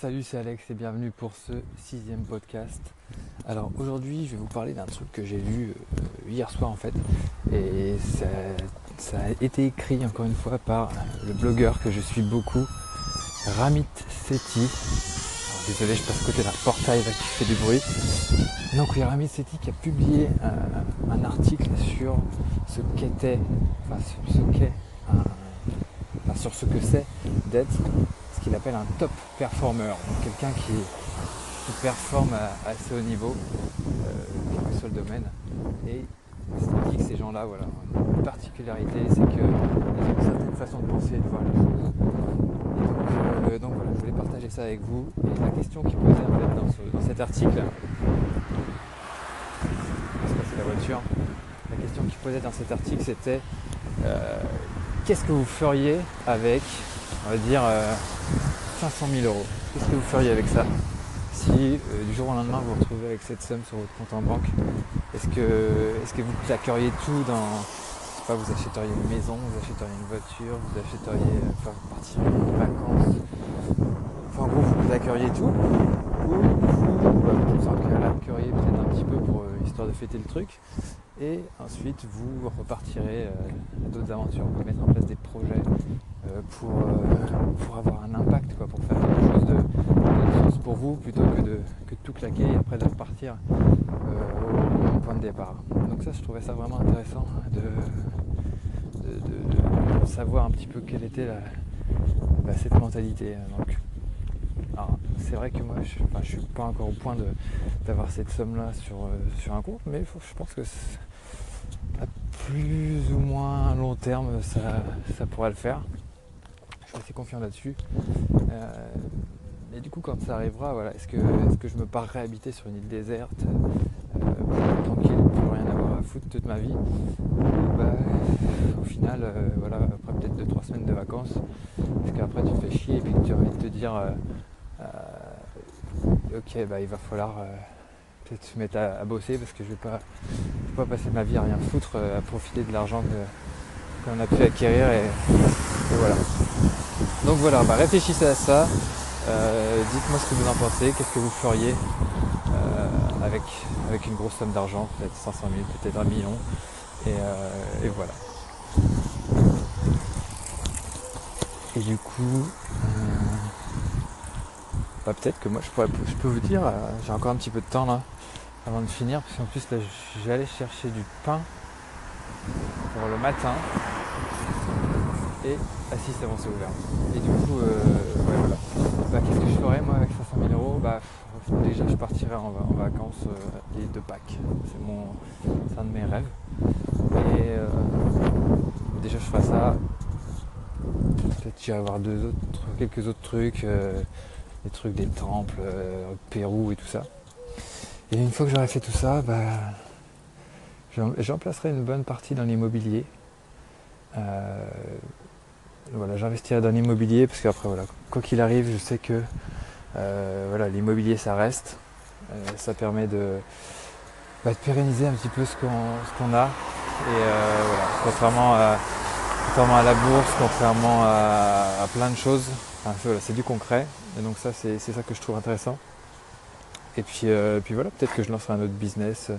Salut, c'est Alex et bienvenue pour ce sixième podcast. Alors aujourd'hui, je vais vous parler d'un truc que j'ai lu euh, hier soir en fait. Et ça, a été écrit encore une fois par le blogueur que je suis beaucoup, Ramit Sethi. désolé, je passe côté d'un portail qui fait du bruit. Donc oui, Ramit Sethi qui a publié euh, un article sur ce qu'était, enfin ce qu'est sur ce que c'est d'être qu'il appelle un top performer, quelqu'un qui, performe à, assez haut niveau, euh, quel que soit le domaine. Et il dit que ces gens-là, voilà, une particularité, c'est qu'ils ont une certaine façon de penser et de voir les choses. Euh, donc, voilà, je voulais partager ça avec vous. Et la question qui posait en fait dans, cet article, c'est la voiture, la question qui posait dans cet article c'était euh, qu'est-ce que vous feriez avec, on va dire, 500 000 euros Qu'est-ce que vous feriez avec ça? Si euh, du jour au lendemain vous vous retrouvez avec cette somme sur votre compte en banque, est-ce que, est que vous claqueriez tout dans. Je sais pas, vous achèteriez une maison, vous achèteriez une voiture, vous achèteriez. Enfin, vous partiriez en vacances? Enfin, en gros, vous claqueriez tout? Ou vous, bah, vous claqueriez peut-être un petit peu pour euh, histoire de fêter le truc? Et ensuite vous repartirez euh, à d'autres aventures, vous mettre en place des projets euh, pour, euh, pour avoir un impact, quoi, pour faire quelque chose de, de pour vous plutôt que de, que tout claquer et après de repartir au, point de départ. Donc ça je trouvais ça vraiment intéressant de, de, savoir un petit peu quelle était bah, cette mentalité. Donc, c'est vrai que moi je ne suis pas encore au point d'avoir cette somme là sur, sur un compte, mais je pense que plus ou moins long terme, ça, pourrait le faire. Je suis assez confiant là-dessus. Euh, et du coup, quand ça arrivera, voilà, est-ce que, que je me parerai habiter sur une île déserte, euh, tranquille, plus rien avoir à foutre toute ma vie bah, Au final, euh, voilà, après peut-être 2-3 semaines de vacances, parce qu'après tu fais chier et puis tu as envie de te dire ok, bah, il va falloir peut-être se mettre à, bosser parce que je vais pas pas passer ma vie à rien foutre, euh, à profiter de l'argent qu'on a pu acquérir et, voilà. Donc voilà, bah réfléchissez à ça. Euh, dites-moi ce que vous en pensez, qu'est-ce que vous feriez euh, avec, avec une grosse somme d'argent, peut-être 500 000, peut-être un million. Et, voilà. Et du coup, bah, peut-être que moi je, pourrais, je peux vous dire, j'ai encore un petit peu de temps là, avant de finir, parce qu'en plus là j'allais chercher du pain pour le matin. Et ah si c'est bon c'est ouvert. Et du coup euh, voilà. Bah, qu'est-ce que je ferais moi avec 500 000 euros? Bah déjà je partirais en, vacances euh, l'île de Pâques. C'est mon un de mes rêves. Et euh, déjà je ferais ça. Peut-être j'irai voir deux autres, quelques autres trucs, des trucs des temples, Pérou et tout ça. Et une fois que j'aurai fait tout ça, bah, j'en placerai une bonne partie dans l'immobilier. Euh, voilà, j'investirai dans l'immobilier parce qu'après, voilà, quoi qu'il arrive, je sais que euh, voilà, l'immobilier ça reste. Euh, ça permet de, bah, de, pérenniser un petit peu ce qu'on a. Et voilà, contrairement à, contrairement à la bourse, contrairement à, plein de choses, c'est du concret. Et donc ça, c'est ça que je trouve intéressant. Et puis, euh, puis voilà, peut-être que je lancerai un autre business euh,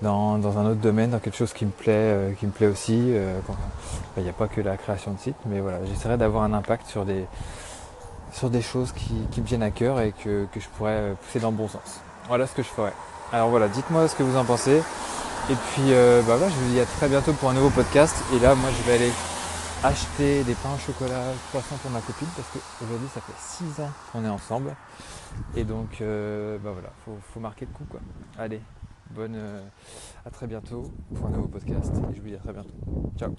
dans, un autre domaine, dans quelque chose qui me plaît, euh, qui me plaît aussi. Il n'y a pas que la création de sites, mais voilà, j'essaierai d'avoir un impact sur des, sur des choses qui, me viennent à cœur et que, je pourrais pousser dans le bon sens. Voilà ce que je ferai. Alors voilà, dites-moi ce que vous en pensez. Et puis bah voilà, je vous dis à très bientôt pour un nouveau podcast. Et là, moi, je vais aller acheter des pains au chocolat croissants pour ma copine parce qu'aujourd'hui ça fait 6 ans qu'on est ensemble et donc euh, bah voilà faut, faut, marquer le coup quoi allez bonne euh, à très bientôt pour un nouveau podcast et je vous dis à très bientôt ciao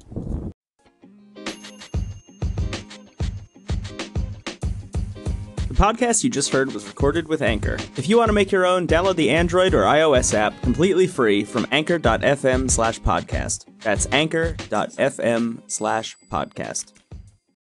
The podcast you just heard was recorded with Anchor. If you want to make your own, download the Android or iOS app completely free from anchor.fm slash podcast. That's anchor.fm slash podcast.